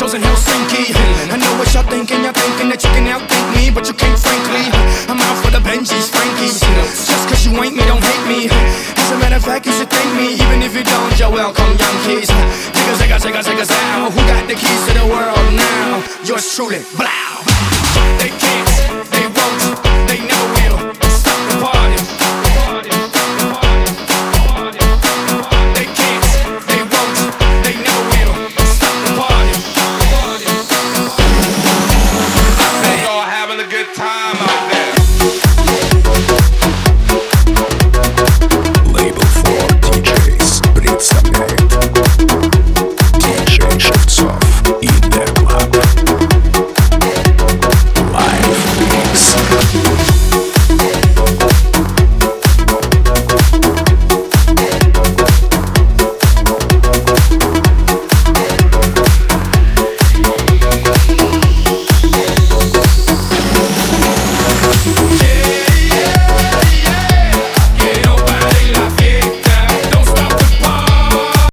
shows in Helsinki. I know what y'all thinking, y'all thinking that you can outthink me, but you can't, frankly. I'm out for the Benjis, Frankies. Just cause you ain't me, don't hate me. As a matter of fact, you should thank me, even if you don't, you're welcome, young kids. Niggas, niggas, take niggas, now. Who got the keys to the world now? Yours truly, blow. They can't mão.